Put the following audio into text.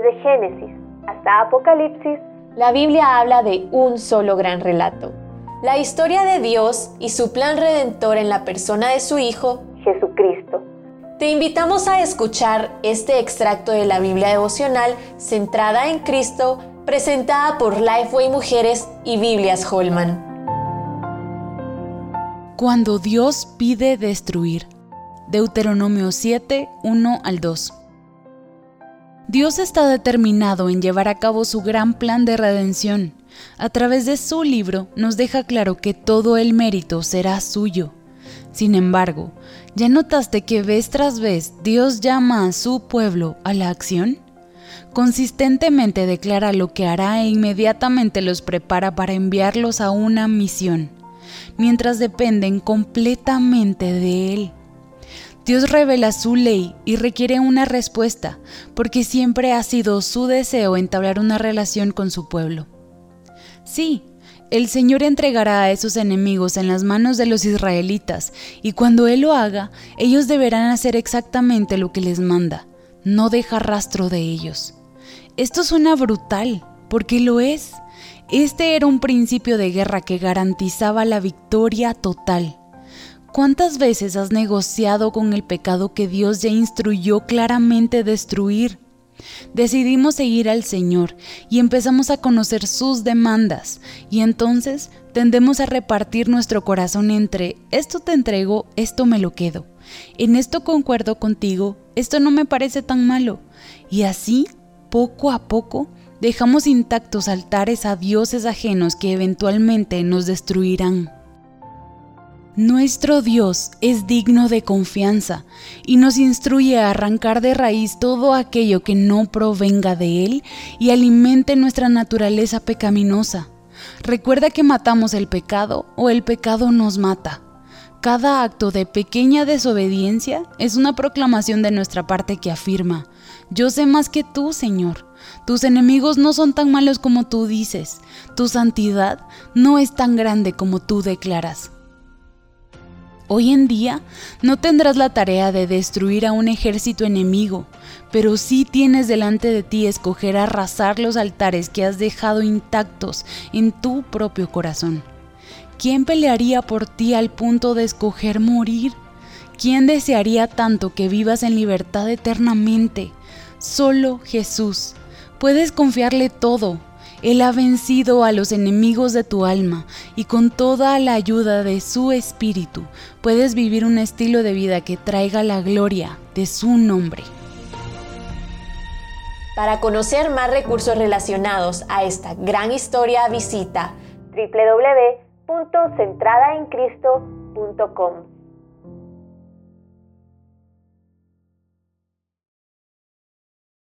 Desde Génesis hasta Apocalipsis, la Biblia habla de un solo gran relato. La historia de Dios y su plan redentor en la persona de su Hijo, Jesucristo. Te invitamos a escuchar este extracto de la Biblia devocional centrada en Cristo, presentada por Lifeway Mujeres y Biblias Holman. Cuando Dios pide destruir. Deuteronomio 7, 1 al 2. Dios está determinado en llevar a cabo su gran plan de redención. A través de su libro nos deja claro que todo el mérito será suyo. Sin embargo, ¿ya notaste que vez tras vez Dios llama a su pueblo a la acción? Consistentemente declara lo que hará e inmediatamente los prepara para enviarlos a una misión mientras dependen completamente de Él. Dios revela su ley y requiere una respuesta, porque siempre ha sido su deseo entablar una relación con su pueblo. Sí, el Señor entregará a esos enemigos en las manos de los israelitas, y cuando Él lo haga, ellos deberán hacer exactamente lo que les manda, no deja rastro de ellos. Esto suena brutal, porque lo es. Este era un principio de guerra que garantizaba la victoria total. ¿Cuántas veces has negociado con el pecado que Dios ya instruyó claramente destruir? Decidimos seguir al Señor y empezamos a conocer sus demandas y entonces tendemos a repartir nuestro corazón entre esto te entrego, esto me lo quedo, en esto concuerdo contigo, esto no me parece tan malo y así, poco a poco, dejamos intactos altares a dioses ajenos que eventualmente nos destruirán. Nuestro Dios es digno de confianza y nos instruye a arrancar de raíz todo aquello que no provenga de Él y alimente nuestra naturaleza pecaminosa. Recuerda que matamos el pecado o el pecado nos mata. Cada acto de pequeña desobediencia es una proclamación de nuestra parte que afirma, yo sé más que tú, Señor. Tus enemigos no son tan malos como tú dices. Tu santidad no es tan grande como tú declaras. Hoy en día no tendrás la tarea de destruir a un ejército enemigo, pero sí tienes delante de ti escoger arrasar los altares que has dejado intactos en tu propio corazón. ¿Quién pelearía por ti al punto de escoger morir? ¿Quién desearía tanto que vivas en libertad eternamente? Solo Jesús. Puedes confiarle todo. Él ha vencido a los enemigos de tu alma y con toda la ayuda de su espíritu puedes vivir un estilo de vida que traiga la gloria de su nombre. Para conocer más recursos relacionados a esta gran historia visita www.centradaencristo.com.